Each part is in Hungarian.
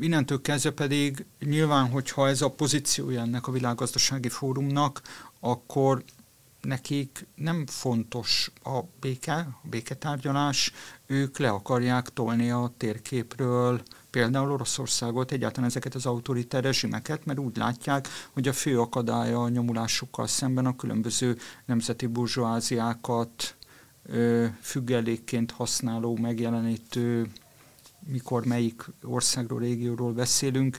innentől kezdve pedig nyilván, hogyha ez a pozíciója ennek a világgazdasági fórumnak, akkor nekik nem fontos a béke, a béketárgyalás, ők le akarják tolni a térképről például Oroszországot, egyáltalán ezeket az autoritár rezsimeket, mert úgy látják, hogy a fő akadálya a nyomulásukkal szemben a különböző nemzeti burzsóáziákat függelékként használó, megjelenítő mikor melyik országról, régióról beszélünk,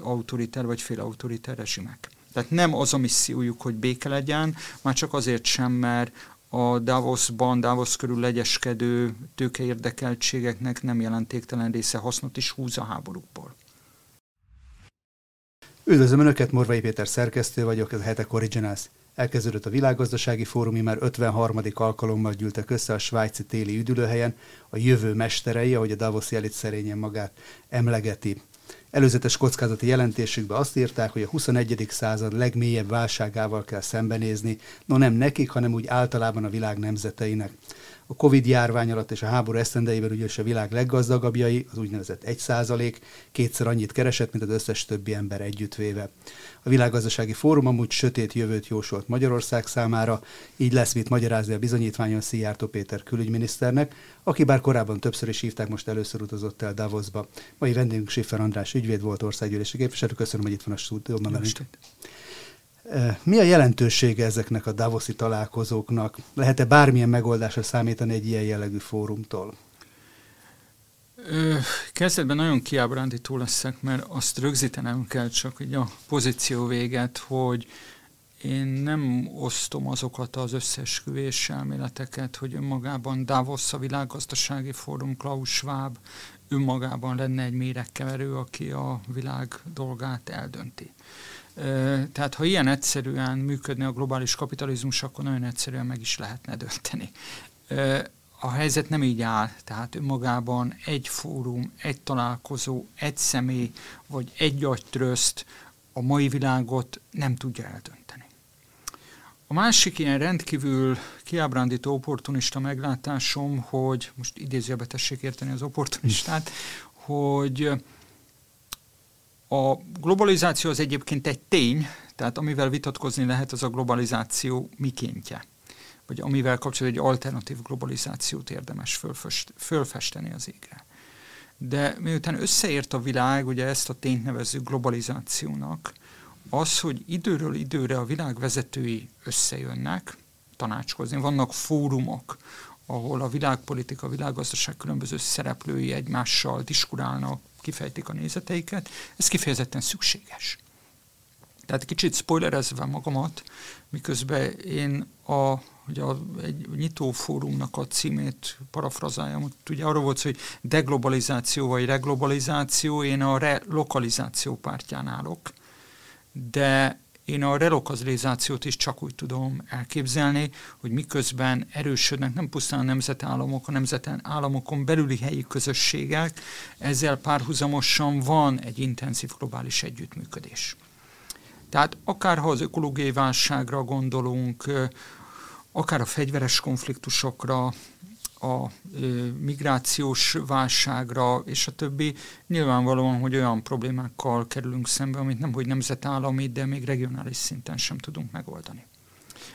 autoritár vagy félautoritár rezsimek. Tehát nem az a missziójuk, hogy béke legyen, már csak azért sem, mert a Davosban, Davos körül legyeskedő tőkeérdekeltségeknek nem jelentéktelen része hasznot is húz a háborúkból. Üdvözlöm Önöket, Morvai Péter szerkesztő vagyok, ez a Hetek Originals. Elkezdődött a világgazdasági fórumi, már 53. alkalommal gyűltek össze a svájci téli üdülőhelyen, a jövő mesterei, ahogy a Davos elit szerényen magát emlegeti. Előzetes kockázati jelentésükben azt írták, hogy a 21. század legmélyebb válságával kell szembenézni, no nem nekik, hanem úgy általában a világ nemzeteinek. A Covid járvány alatt és a háború esztendeiben ugyanis a világ leggazdagabbjai, az úgynevezett 1 százalék, kétszer annyit keresett, mint az összes többi ember együttvéve. A világgazdasági fórum amúgy sötét jövőt jósolt Magyarország számára, így lesz mit magyarázni a bizonyítványon Szijjártó Péter külügyminiszternek, aki bár korábban többször is hívták, most először utazott el Davosba. Mai vendégünk Siffer András ügyvéd volt országgyűlési képviselő. Köszönöm, hogy itt van a stúdióban velünk. Mi a jelentősége ezeknek a Davoszi találkozóknak? Lehet-e bármilyen megoldásra számítani egy ilyen jellegű fórumtól? Kezdetben nagyon kiábrándító leszek, mert azt rögzítenem kell csak így a pozíció véget, hogy én nem osztom azokat az összesküvés elméleteket, hogy önmagában Davos a világgazdasági fórum, Klaus Schwab önmagában lenne egy méregkeverő, aki a világ dolgát eldönti. Tehát ha ilyen egyszerűen működne a globális kapitalizmus, akkor nagyon egyszerűen meg is lehetne dönteni. A helyzet nem így áll, tehát önmagában egy fórum, egy találkozó, egy személy vagy egy agytröszt a mai világot nem tudja eldönteni. A másik ilyen rendkívül kiábrándító opportunista meglátásom, hogy most idézőjelbe tessék érteni az opportunistát, hogy a globalizáció az egyébként egy tény, tehát amivel vitatkozni lehet, az a globalizáció mikéntje. Vagy amivel kapcsolatban egy alternatív globalizációt érdemes fölfest, fölfesteni az égre. De miután összeért a világ, ugye ezt a tényt nevezzük globalizációnak, az, hogy időről időre a világ vezetői összejönnek tanácskozni, vannak fórumok, ahol a világpolitika, a világgazdaság különböző szereplői egymással diskurálnak, kifejtik a nézeteiket, ez kifejezetten szükséges. Tehát kicsit spoilerezve magamat, miközben én a, ugye a, egy nyitó fórumnak a címét parafrazáljam, ugye arról volt hogy deglobalizáció vagy reglobalizáció, én a relokalizáció pártján állok, de én a relokalizációt is csak úgy tudom elképzelni, hogy miközben erősödnek nem pusztán a nemzetállamok, a nemzeten államokon belüli helyi közösségek, ezzel párhuzamosan van egy intenzív globális együttműködés. Tehát akár ha az ökológiai válságra gondolunk, akár a fegyveres konfliktusokra, a migrációs válságra és a többi, nyilvánvalóan, hogy olyan problémákkal kerülünk szembe, amit nem hogy nemzetállami, de még regionális szinten sem tudunk megoldani.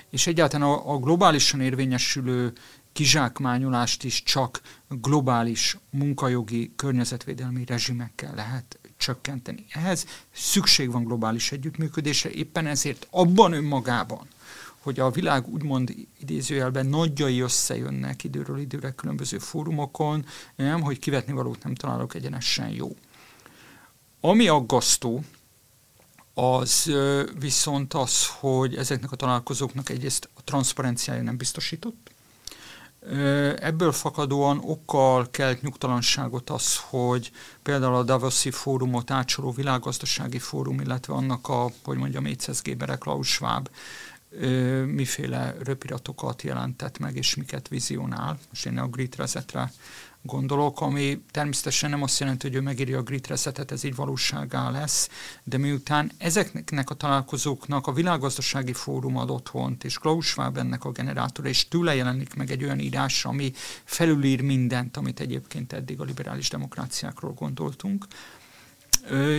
És egyáltalán a, a globálisan érvényesülő kizsákmányolást is csak globális munkajogi környezetvédelmi rezsimekkel lehet csökkenteni. Ehhez szükség van globális együttműködésre, éppen ezért abban önmagában, hogy a világ úgymond idézőjelben nagyjai összejönnek időről időre különböző fórumokon, nem, hogy kivetni valót nem találok egyenesen jó. Ami aggasztó, az viszont az, hogy ezeknek a találkozóknak egyrészt a transzparenciája nem biztosított, Ebből fakadóan okkal kelt nyugtalanságot az, hogy például a Davoszi fórumot átsoró világgazdasági fórum, illetve annak a, hogy mondjam, 400 Géberek Klaus Schwab miféle röpiratokat jelentett meg, és miket vizionál. Most én a grid resetre gondolok, ami természetesen nem azt jelenti, hogy ő megírja a grid resetet, ez így valóságá lesz, de miután ezeknek a találkozóknak a világgazdasági fórum ad otthont, és Klaus Schwab ennek a generátor, és tőle jelenik meg egy olyan írás, ami felülír mindent, amit egyébként eddig a liberális demokráciákról gondoltunk,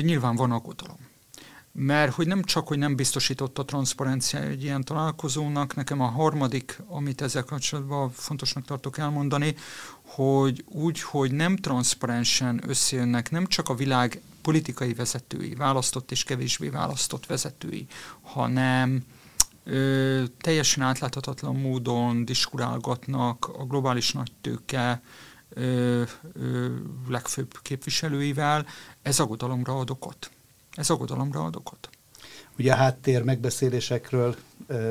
nyilván van aggodalom mert hogy nem csak, hogy nem biztosított a transzparencia egy ilyen találkozónak, nekem a harmadik, amit ezzel kapcsolatban fontosnak tartok elmondani, hogy úgy, hogy nem transzparensen összejönnek nem csak a világ politikai vezetői, választott és kevésbé választott vezetői, hanem ö, teljesen átláthatatlan módon diskurálgatnak a globális nagytőke ö, ö, legfőbb képviselőivel, ez aggodalomra ad okot. Ez aggodalomra ad okot. Ugye a háttér megbeszélésekről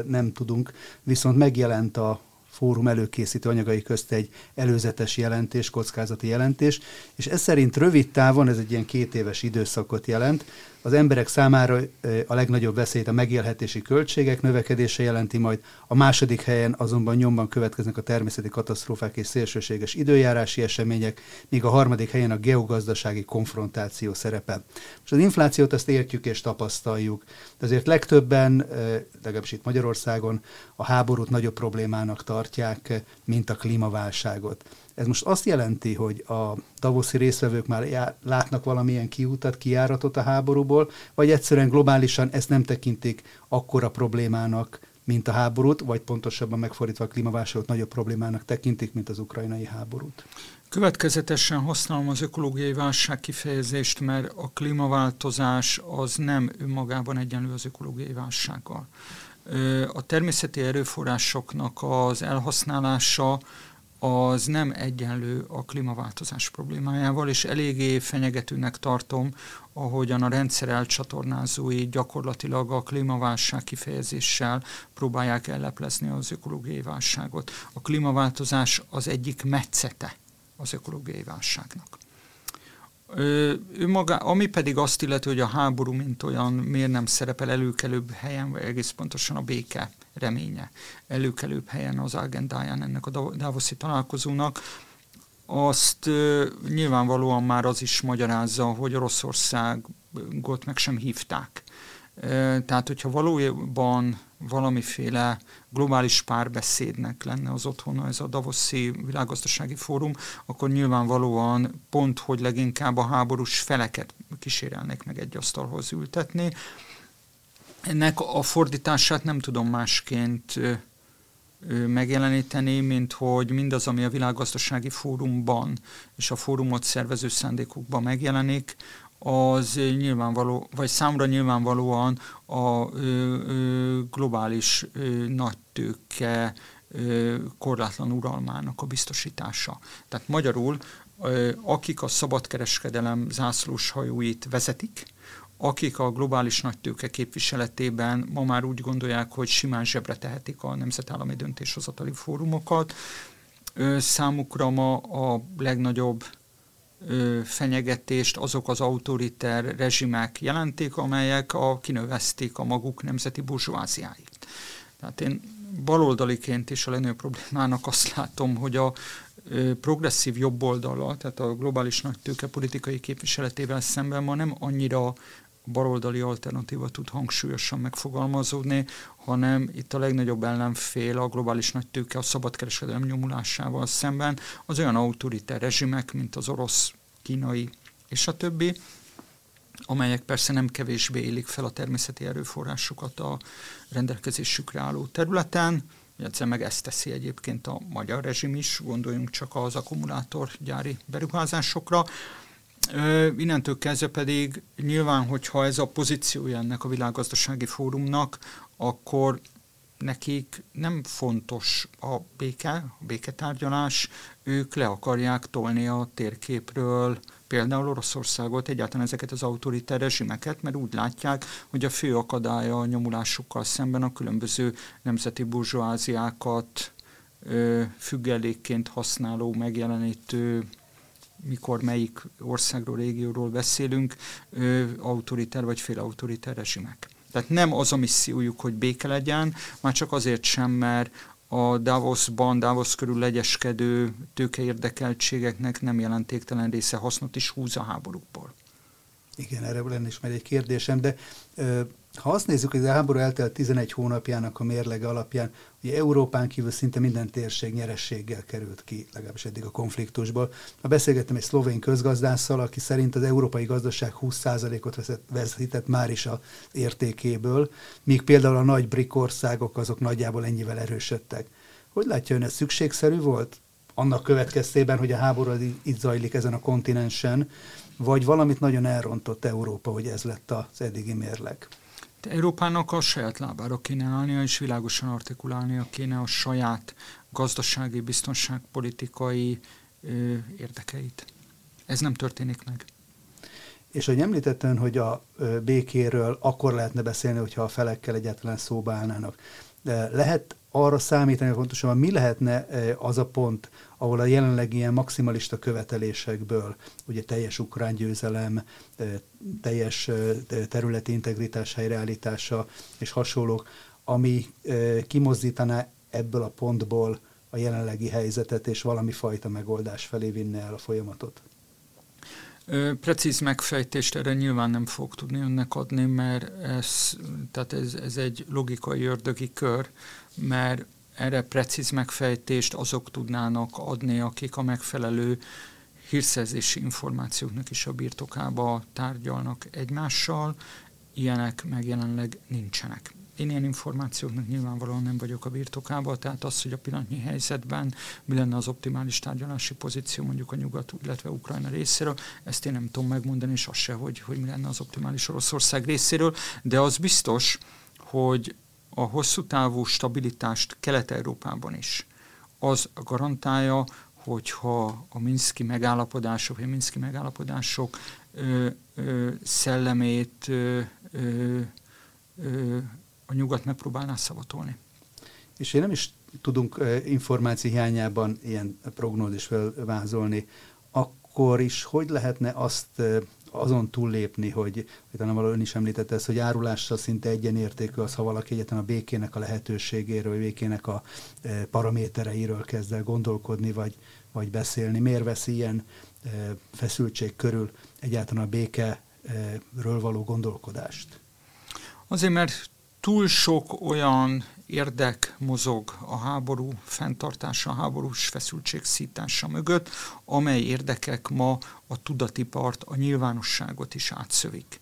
nem tudunk, viszont megjelent a fórum előkészítő anyagai közt egy előzetes jelentés, kockázati jelentés, és ez szerint rövid távon, ez egy ilyen két éves időszakot jelent, az emberek számára a legnagyobb veszélyt a megélhetési költségek növekedése jelenti majd, a második helyen azonban nyomban következnek a természeti katasztrófák és szélsőséges időjárási események, míg a harmadik helyen a geogazdasági konfrontáció szerepel. Most az inflációt azt értjük és tapasztaljuk, de azért legtöbben, legalábbis itt Magyarországon, a háborút nagyobb problémának tartják, mint a klímaválságot. Ez most azt jelenti, hogy a davoszi részvevők már já, látnak valamilyen kiútat, kiáratot a háborúból, vagy egyszerűen globálisan ezt nem tekintik akkora problémának, mint a háborút, vagy pontosabban megfordítva a klímaválságot nagyobb problémának tekintik, mint az ukrajnai háborút? Következetesen használom az ökológiai válság kifejezést, mert a klímaváltozás az nem önmagában egyenlő az ökológiai válsággal. A természeti erőforrásoknak az elhasználása az nem egyenlő a klímaváltozás problémájával, és eléggé fenyegetőnek tartom, ahogyan a rendszer elcsatornázói gyakorlatilag a klímaválság kifejezéssel próbálják elleplezni az ökológiai válságot. A klímaváltozás az egyik metszete az ökológiai válságnak. Ő, maga, ami pedig azt illeti, hogy a háború, mint olyan, miért nem szerepel előkelőbb helyen, vagy egész pontosan a béke reménye. Előkelőbb helyen az agendáján ennek a Davoszi találkozónak, azt nyilvánvalóan már az is magyarázza, hogy Oroszországot meg sem hívták. Tehát, hogyha valójában valamiféle globális párbeszédnek lenne az otthona ez a Davoszi világgazdasági fórum, akkor nyilvánvalóan pont, hogy leginkább a háborús feleket kísérelnék meg egy asztalhoz ültetni, ennek a fordítását nem tudom másként megjeleníteni, mint hogy mindaz, ami a világgazdasági fórumban és a fórumot szervező szándékokban megjelenik, az nyilvánvaló, vagy számra nyilvánvalóan a ö, ö, globális ö, nagytőke ö, korlátlan uralmának a biztosítása. Tehát magyarul, ö, akik a szabadkereskedelem zászlós hajóit vezetik, akik a globális nagytőke képviseletében ma már úgy gondolják, hogy simán zsebre tehetik a nemzetállami döntéshozatali fórumokat. Számukra ma a legnagyobb fenyegetést azok az autoriter rezsimek jelentik, amelyek a, kinövezték a maguk nemzeti burzsóáziáit. Tehát én baloldaliként is a legnagyobb problémának azt látom, hogy a progresszív jobboldala, tehát a globális nagytőke politikai képviseletével szemben ma nem annyira baloldali alternatíva tud hangsúlyosan megfogalmazódni, hanem itt a legnagyobb ellenfél a globális nagytőke a szabadkereskedelem nyomulásával szemben. Az olyan autoriter rezsimek, mint az orosz, kínai és a többi, amelyek persze nem kevésbé élik fel a természeti erőforrásokat a rendelkezésükre álló területen, illetve meg ezt teszi egyébként a magyar rezsim is, gondoljunk csak az akkumulátorgyári beruházásokra, Innentől kezdve pedig nyilván, hogyha ez a pozíciója ennek a világgazdasági fórumnak, akkor nekik nem fontos a béke, a béketárgyalás, ők le akarják tolni a térképről például Oroszországot, egyáltalán ezeket az autoriter rezsimeket, mert úgy látják, hogy a fő akadálya a nyomulásukkal szemben a különböző nemzeti burzsóáziákat függelékként használó, megjelenítő mikor melyik országról, régióról beszélünk, autoriter vagy félautoriter rezsimek. Tehát nem az a missziójuk, hogy béke legyen, már csak azért sem, mert a, Davosban, Davos körül legyeskedő tőkeérdekeltségeknek nem jelentéktelen része hasznot is húz a háborúkból. Igen, erre lenne is majd egy kérdésem, de ö, ha azt nézzük, hogy a háború eltelt 11 hónapjának a mérlege alapján, hogy Európán kívül szinte minden térség nyerességgel került ki, legalábbis eddig a konfliktusból. Ha beszélgettem egy szlovén közgazdásszal, aki szerint az európai gazdaság 20%-ot veszített már is az értékéből, míg például a nagy brik országok azok nagyjából ennyivel erősödtek. Hogy látja ön, ez szükségszerű volt? Annak következtében, hogy a háború itt zajlik ezen a kontinensen, vagy valamit nagyon elrontott Európa, hogy ez lett az eddigi mérleg? De Európának a saját lábára kéne állnia, és világosan artikulálnia kéne a saját gazdasági, biztonságpolitikai ö, érdekeit. Ez nem történik meg. És hogy említettem, hogy a békéről akkor lehetne beszélni, hogyha a felekkel egyáltalán szóba állnának. Lehet arra számítani, hogy pontosan mi lehetne az a pont, ahol a jelenleg ilyen maximalista követelésekből, ugye teljes ukrán győzelem, teljes területi integritás helyreállítása és hasonlók, ami kimozdítaná ebből a pontból a jelenlegi helyzetet, és valami fajta megoldás felé vinne el a folyamatot? Precíz megfejtést erre nyilván nem fog tudni önnek adni, mert ez, tehát ez, ez egy logikai ördögi kör, mert erre precíz megfejtést azok tudnának adni, akik a megfelelő hírszerzési információknak is a birtokába tárgyalnak egymással, ilyenek meg jelenleg nincsenek. Én ilyen információknak nyilvánvalóan nem vagyok a birtokában, tehát az, hogy a pillanatnyi helyzetben mi lenne az optimális tárgyalási pozíció mondjuk a nyugat, illetve Ukrajna részéről, ezt én nem tudom megmondani, és az se, hogy, hogy mi lenne az optimális Oroszország részéről, de az biztos, hogy a hosszú távú stabilitást Kelet-Európában is az garantálja, hogyha a Minszki megállapodások, vagy a Minszki megállapodások ö, ö, szellemét ö, ö, a nyugat megpróbálná szavatolni. És én nem is tudunk információ hiányában ilyen prognózis felvázolni, akkor is hogy lehetne azt azon túllépni, hogy, hogy talán valahol ön is említette ezt, hogy árulással szinte egyenértékű az, ha valaki egyetlen a békének a lehetőségéről, vagy békének a paramétereiről kezd el gondolkodni, vagy, vagy beszélni. Miért veszi ilyen feszültség körül egyáltalán a békeről való gondolkodást? Azért, mert túl sok olyan érdek mozog a háború fenntartása, a háborús feszültség szítása mögött, amely érdekek ma a tudatipart, a nyilvánosságot is átszövik.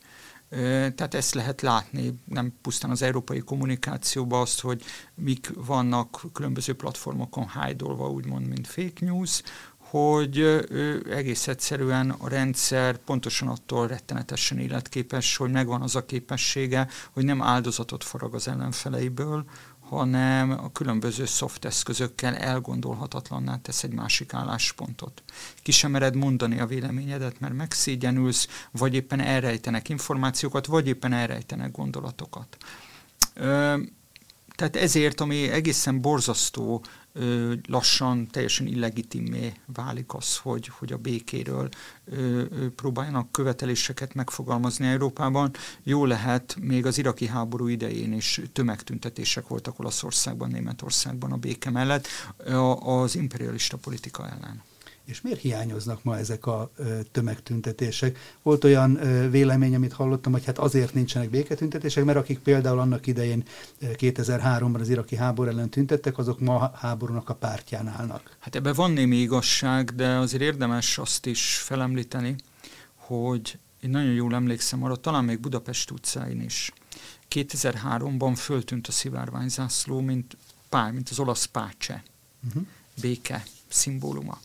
Tehát ezt lehet látni, nem pusztán az európai kommunikációban azt, hogy mik vannak különböző platformokon hájdolva, úgymond, mint fake news, hogy egész egyszerűen a rendszer pontosan attól rettenetesen életképes, hogy megvan az a képessége, hogy nem áldozatot farag az ellenfeleiből, hanem a különböző szoft eszközökkel elgondolhatatlanná tesz egy másik álláspontot. Ki sem mered mondani a véleményedet, mert megszégyenülsz, vagy éppen elrejtenek információkat, vagy éppen elrejtenek gondolatokat. Ö, tehát ezért, ami egészen borzasztó lassan teljesen illegitimé válik az, hogy, hogy a békéről próbáljanak követeléseket megfogalmazni Európában. Jó lehet, még az iraki háború idején is tömegtüntetések voltak Olaszországban, Németországban a béke mellett az imperialista politika ellen. És miért hiányoznak ma ezek a tömegtüntetések? Volt olyan vélemény, amit hallottam, hogy hát azért nincsenek béketüntetések, mert akik például annak idején 2003-ban az iraki háború ellen tüntettek, azok ma háborúnak a pártján állnak. Hát ebben van némi igazság, de azért érdemes azt is felemlíteni, hogy én nagyon jól emlékszem arra, talán még Budapest utcáin is. 2003-ban föltűnt a szivárványzászló, mint, pár, mint az olasz pácse, uh-huh. béke szimbóluma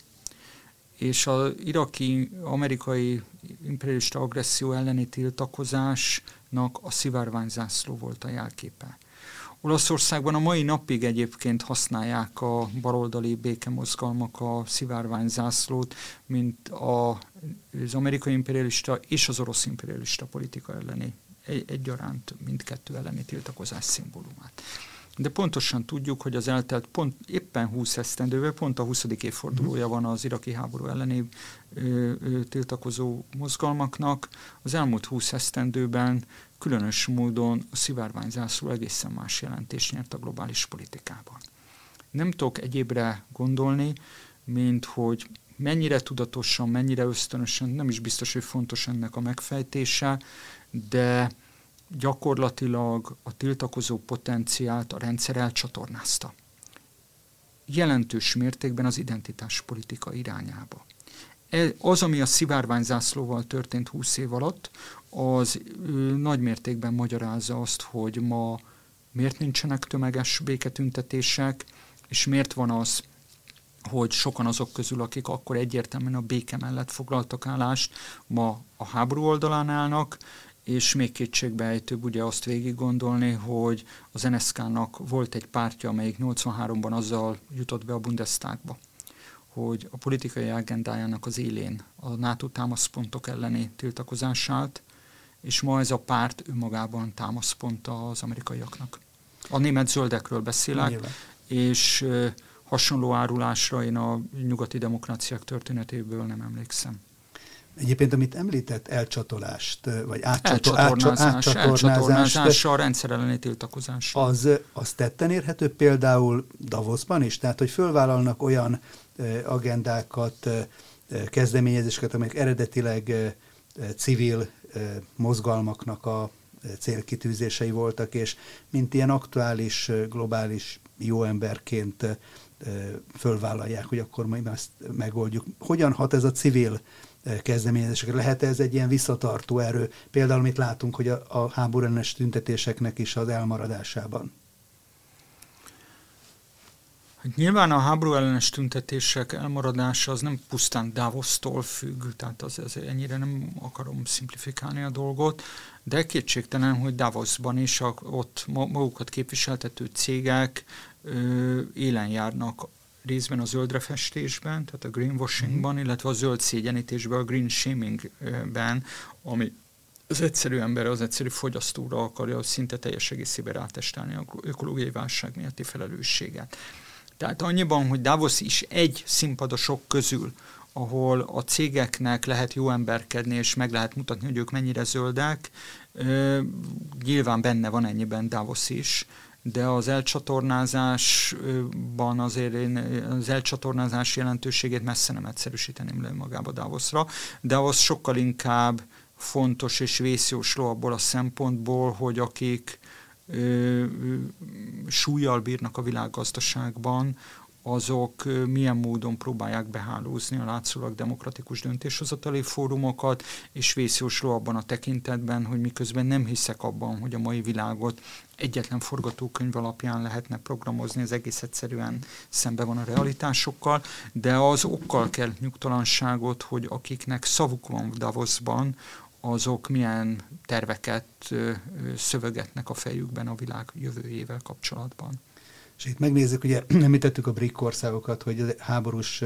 és az iraki amerikai imperialista agresszió elleni tiltakozásnak a szivárványzászló volt a jelképe. Olaszországban a mai napig egyébként használják a baloldali békemozgalmak a szivárványzászlót, mint a, az amerikai imperialista és az orosz imperialista politika elleni egyaránt mindkettő elleni tiltakozás szimbólumát de pontosan tudjuk, hogy az eltelt pont éppen 20 esztendővel, pont a 20. évfordulója van az iraki háború elleni ö, ö, tiltakozó mozgalmaknak. Az elmúlt 20 esztendőben különös módon a szivárványzászló egészen más jelentést nyert a globális politikában. nem tudok egyébre gondolni, mint hogy mennyire tudatosan, mennyire ösztönösen, nem is biztos, hogy fontos ennek a megfejtése, de gyakorlatilag a tiltakozó potenciált a rendszer elcsatornázta. Jelentős mértékben az identitáspolitika irányába. E, az, ami a szivárványzászlóval történt 20 év alatt, az nagy mértékben magyarázza azt, hogy ma miért nincsenek tömeges béketüntetések, és miért van az, hogy sokan azok közül, akik akkor egyértelműen a béke mellett foglaltak állást, ma a háború oldalán állnak, és még kétségbejtőbb ugye azt végig gondolni, hogy az NSZK-nak volt egy pártja, amelyik 83-ban azzal jutott be a Bundestagba, hogy a politikai agendájának az élén a NATO támaszpontok elleni tiltakozását, és ma ez a párt önmagában támaszpont az amerikaiaknak. A német zöldekről beszélek, Nyilván. és hasonló árulásra én a nyugati demokráciák történetéből nem emlékszem. Egyébként, amit említett, elcsatolást, vagy átcsatornázás, átcsatornázás, a rendszer elleni tiltakozás. Az, az tetten érhető például Davosban is? Tehát, hogy fölvállalnak olyan agendákat, kezdeményezéseket, amelyek eredetileg civil mozgalmaknak a célkitűzései voltak, és mint ilyen aktuális, globális jó emberként fölvállalják, hogy akkor majd ezt megoldjuk. Hogyan hat ez a civil kezdeményezésekre? Lehet ez egy ilyen visszatartó erő? Például, amit látunk, hogy a, a háborúellenes tüntetéseknek is az elmaradásában. Hát nyilván a háború ellenes tüntetések elmaradása az nem pusztán Davos-tól függ, tehát az, az ennyire nem akarom szimplifikálni a dolgot, de kétségtelen, hogy Davosban is a, ott magukat képviseltető cégek ö, élen járnak részben a zöldre festésben, tehát a greenwashingban, mm. illetve a zöld szégyenítésben, a green shamingben, ami az egyszerű ember, az egyszerű fogyasztóra akarja szinte teljes egészében rátestálni a ökológiai válság miatti felelősséget. Tehát annyiban, hogy Davos is egy színpadosok közül, ahol a cégeknek lehet jó emberkedni, és meg lehet mutatni, hogy ők mennyire zöldek, nyilván benne van ennyiben Davos is, de az elcsatornázásban azért én az elcsatornázás jelentőségét messze nem egyszerűsíteném le magába Davosra, az sokkal inkább fontos és vészjósló abból a szempontból, hogy akik ö, súlyjal bírnak a világgazdaságban, azok milyen módon próbálják behálózni a látszólag demokratikus döntéshozatali fórumokat, és vészjósló abban a tekintetben, hogy miközben nem hiszek abban, hogy a mai világot egyetlen forgatókönyv alapján lehetne programozni, ez egész egyszerűen szembe van a realitásokkal, de az okkal kell nyugtalanságot, hogy akiknek szavuk van Davosban, azok milyen terveket szövegetnek a fejükben a világ jövőjével kapcsolatban. És itt megnézzük, ugye említettük a BRIC országokat, hogy a háborús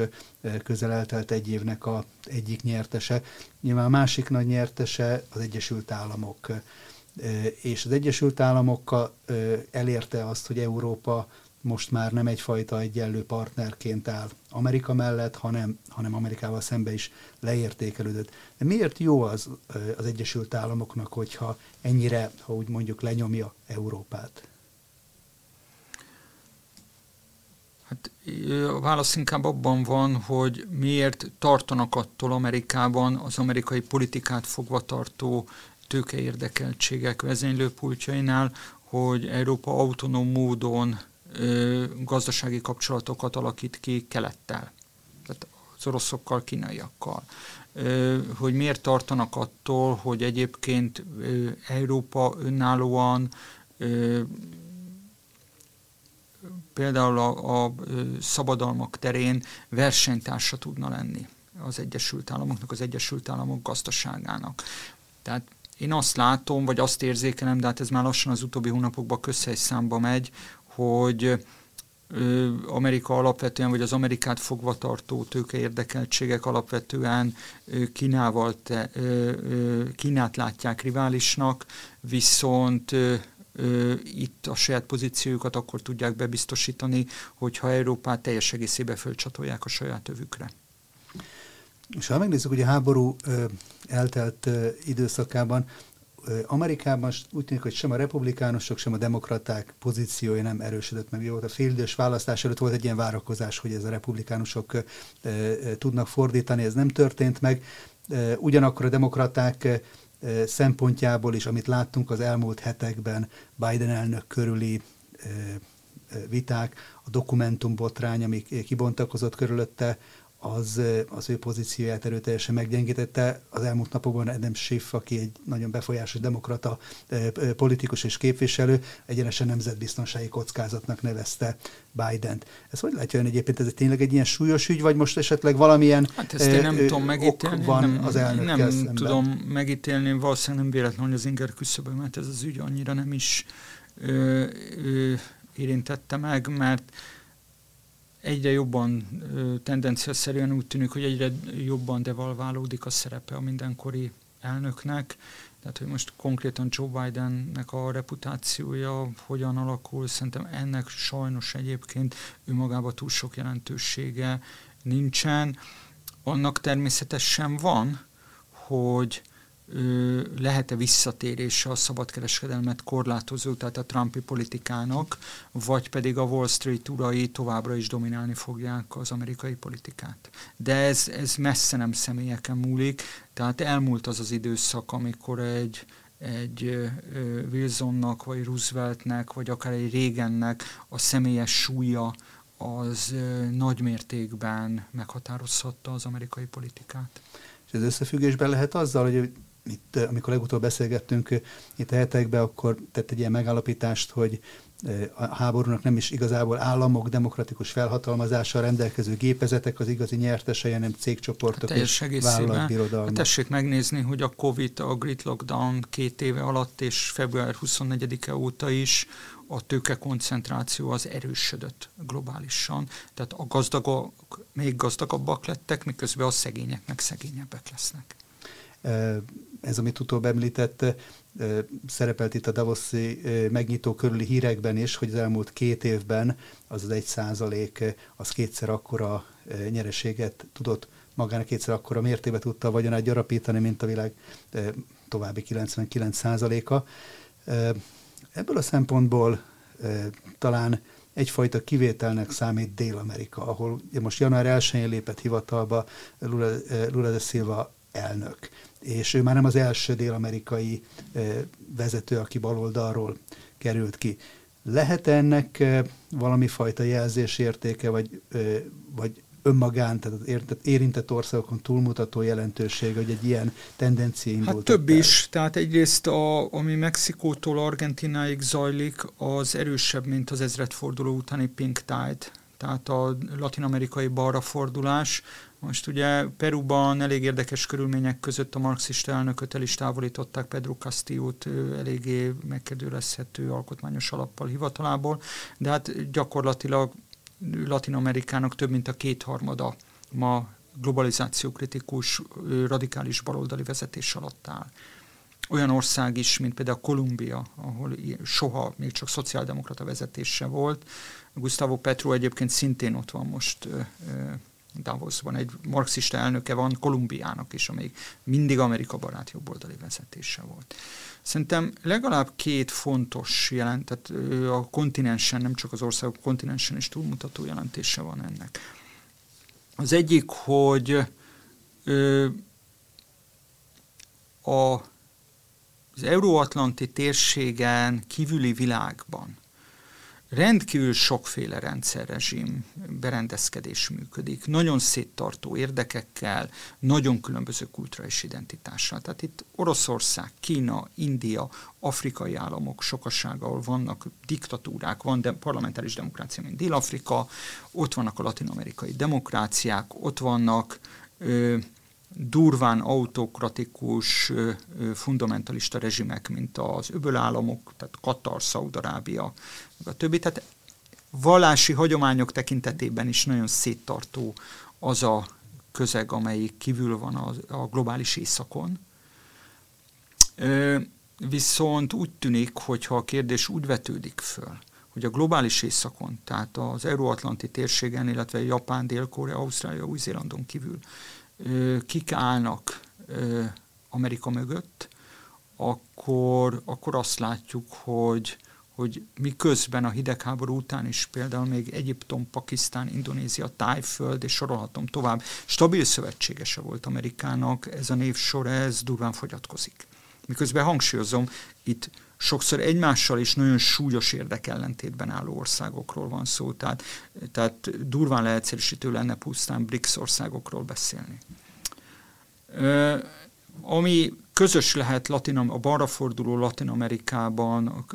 közel eltelt egy évnek a egyik nyertese. Nyilván a másik nagy nyertese az Egyesült Államok. És az Egyesült Államokkal elérte azt, hogy Európa most már nem egyfajta egyenlő partnerként áll Amerika mellett, hanem, hanem Amerikával szembe is leértékelődött. De miért jó az az Egyesült Államoknak, hogyha ennyire, ha úgy mondjuk, lenyomja Európát? Hát a válasz inkább abban van, hogy miért tartanak attól Amerikában az amerikai politikát fogva tartó tőkeérdekeltségek vezénylőpultjainál, hogy Európa autonóm módon ö, gazdasági kapcsolatokat alakít ki kelettel, tehát az oroszokkal, kínaiakkal. Ö, hogy miért tartanak attól, hogy egyébként ö, Európa önállóan ö, például a, a szabadalmak terén versenytársa tudna lenni az Egyesült Államoknak, az Egyesült Államok gazdaságának. Tehát én azt látom, vagy azt érzékelem, de hát ez már lassan az utóbbi hónapokban számba megy, hogy Amerika alapvetően, vagy az Amerikát fogva tartó tőke érdekeltségek alapvetően Kínával te, Kínát látják riválisnak, viszont itt a saját pozíciójukat akkor tudják bebiztosítani, hogyha Európát teljes egészébe fölcsatolják a saját övükre. És ha megnézzük, hogy a háború eltelt időszakában Amerikában úgy tűnik, hogy sem a republikánusok, sem a demokraták pozíciója nem erősödött meg. Jó, a félidős választás előtt volt egy ilyen várakozás, hogy ez a republikánusok tudnak fordítani, ez nem történt meg. Ugyanakkor a demokraták szempontjából is, amit láttunk az elmúlt hetekben Biden elnök körüli viták, a dokumentumbotrány, ami kibontakozott körülötte, az, az ő pozícióját erőteljesen meggyengítette. Az elmúlt napokban Adam Schiff, aki egy nagyon befolyásos demokrata politikus és képviselő, egyenesen nemzetbiztonsági kockázatnak nevezte Biden-t. Ez hogy látja ön egyébként, ez tényleg egy ilyen súlyos ügy, vagy most esetleg valamilyen hát ezt én nem ö, tudom megítélni, van nem, az Nem szemben. tudom megítélni, valószínűleg nem véletlen, hogy az inger küszöbön, mert ez az ügy annyira nem is ö, ö, érintette meg, mert egyre jobban tendenciaszerűen úgy tűnik, hogy egyre jobban devalválódik a szerepe a mindenkori elnöknek. Tehát, hogy most konkrétan Joe Bidennek a reputációja hogyan alakul, szerintem ennek sajnos egyébként ő magában túl sok jelentősége nincsen. Annak természetesen van, hogy lehet-e visszatérése a szabadkereskedelmet korlátozó, tehát a Trumpi politikának, vagy pedig a Wall Street urai továbbra is dominálni fogják az amerikai politikát. De ez, ez messze nem személyeken múlik, tehát elmúlt az az időszak, amikor egy, egy Wilsonnak, vagy Rooseveltnek, vagy akár egy Reagannek a személyes súlya az nagy mértékben meghatározhatta az amerikai politikát. És ez összefüggésben lehet azzal, hogy itt, amikor legutóbb beszélgettünk itt a hetekben, akkor tett egy ilyen megállapítást, hogy a háborúnak nem is igazából államok demokratikus felhatalmazással rendelkező gépezetek az igazi nyertesei, hanem cégcsoportok hát és vállalatbirodalmak. Hát tessék megnézni, hogy a Covid, a Grid Lockdown két éve alatt és február 24-e óta is a tőke koncentráció az erősödött globálisan. Tehát a gazdagok még gazdagabbak lettek, miközben a szegények meg szegényebbek lesznek ez, amit utóbb említett, szerepelt itt a Davoszi megnyitó körüli hírekben is, hogy az elmúlt két évben az az egy százalék, az kétszer akkora nyereséget tudott magának kétszer akkora mértébe tudta a vagyonát gyarapítani, mint a világ további 99 százaléka. Ebből a szempontból talán egyfajta kivételnek számít Dél-Amerika, ahol most január 1-én lépett hivatalba Lula, Lula de Silva elnök és ő már nem az első dél-amerikai vezető, aki baloldalról került ki. Lehet ennek valami fajta jelzésértéke, vagy, vagy önmagán, tehát az érintett országokon túlmutató jelentőség, hogy egy ilyen tendencia indult. Hát több el. is, tehát egyrészt a, ami Mexikótól Argentináig zajlik, az erősebb, mint az ezredforduló utáni Pink Tide, tehát a latinamerikai balrafordulás, most ugye Peruban elég érdekes körülmények között a marxista elnököt el is távolították Pedro Castillo-t eléggé megkérdőlezhető alkotmányos alappal hivatalából, de hát gyakorlatilag Latin Amerikának több mint a kétharmada ma globalizációkritikus, radikális baloldali vezetés alatt áll. Olyan ország is, mint például Kolumbia, ahol soha még csak szociáldemokrata vezetése volt. Gustavo Petro egyébként szintén ott van most Davosban egy marxista elnöke van Kolumbiának is, amelyik mindig Amerika barát jobboldali vezetése volt. Szerintem legalább két fontos jelent, tehát a kontinensen, nem csak az országok kontinensen is túlmutató jelentése van ennek. Az egyik, hogy ö, a, az euróatlanti térségen kívüli világban rendkívül sokféle rendszerrezsim, berendezkedés működik, nagyon széttartó érdekekkel, nagyon különböző kulturális identitással. Tehát itt Oroszország, Kína, India, afrikai államok sokasága, ahol vannak diktatúrák, van de parlamentáris demokrácia, mint Dél-Afrika, ott vannak a latin-amerikai demokráciák, ott vannak ö, durván autokratikus, fundamentalista rezsimek, mint az öbölállamok, tehát Katar, Szaudarábia, meg a többi. Tehát vallási hagyományok tekintetében is nagyon széttartó az a közeg, amelyik kívül van a, a globális északon. Viszont úgy tűnik, hogyha a kérdés úgy vetődik föl, hogy a globális északon, tehát az euróatlanti térségen, illetve Japán, Dél-Korea, Ausztrália, Új-Zélandon kívül kik állnak Amerika mögött, akkor, akkor azt látjuk, hogy, hogy miközben a hidegháború után is például még Egyiptom, Pakisztán, Indonézia, Tájföld, és sorolhatom tovább, stabil szövetségese volt Amerikának, ez a névsor, ez durván fogyatkozik. Miközben hangsúlyozom, itt sokszor egymással is nagyon súlyos érdekellentétben álló országokról van szó, tehát, tehát durván leegyszerűsítő lenne pusztán BRICS országokról beszélni. Ami közös lehet Latin, a balra forduló Latin Amerikában,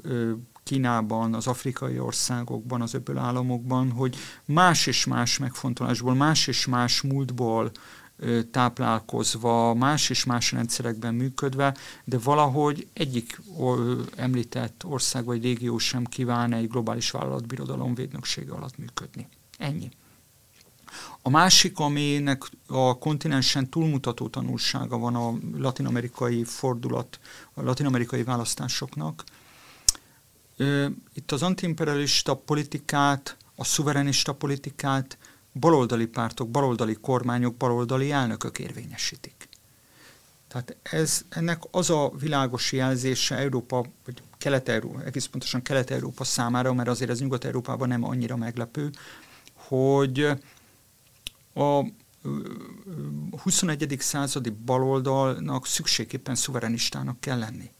Kínában, az afrikai országokban, az öböl államokban, hogy más és más megfontolásból, más és más múltból táplálkozva, más és más rendszerekben működve, de valahogy egyik említett ország vagy régió sem kíván egy globális vállalatbirodalom védnöksége alatt működni. Ennyi. A másik, aminek a kontinensen túlmutató tanulsága van a latinamerikai fordulat, a latinamerikai választásoknak. Itt az antiimperialista politikát, a szuverenista politikát baloldali pártok, baloldali kormányok, baloldali elnökök érvényesítik. Tehát ez, ennek az a világos jelzése Európa, vagy Kelet-Európa, egész pontosan Kelet-Európa számára, mert azért ez Nyugat-Európában nem annyira meglepő, hogy a 21. századi baloldalnak szükségképpen szuverenistának kell lenni.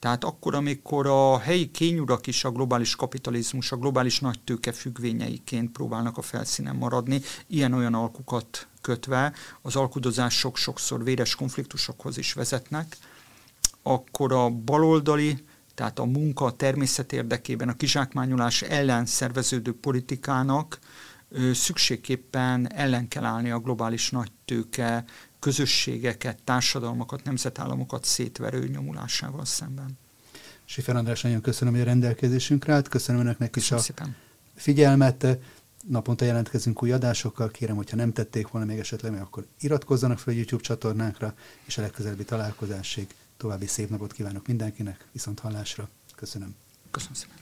Tehát akkor, amikor a helyi kényurak is a globális kapitalizmus, a globális nagytőke függvényeiként próbálnak a felszínen maradni, ilyen-olyan alkukat kötve, az alkudozások sokszor véres konfliktusokhoz is vezetnek, akkor a baloldali, tehát a munka a természet érdekében, a kizsákmányolás ellen szerveződő politikának szükségképpen ellen kell állni a globális nagytőke közösségeket, társadalmakat, nemzetállamokat szétverő nyomulásával szemben. Sifer András, nagyon köszönöm, hogy a rendelkezésünkre állt. Köszönöm önöknek is a szépen. figyelmet. Naponta jelentkezünk új adásokkal. Kérem, hogyha nem tették volna még esetleg, meg akkor iratkozzanak fel a YouTube csatornánkra, és a legközelebbi találkozásig további szép napot kívánok mindenkinek. Viszont hallásra. Köszönöm. Köszönöm szépen.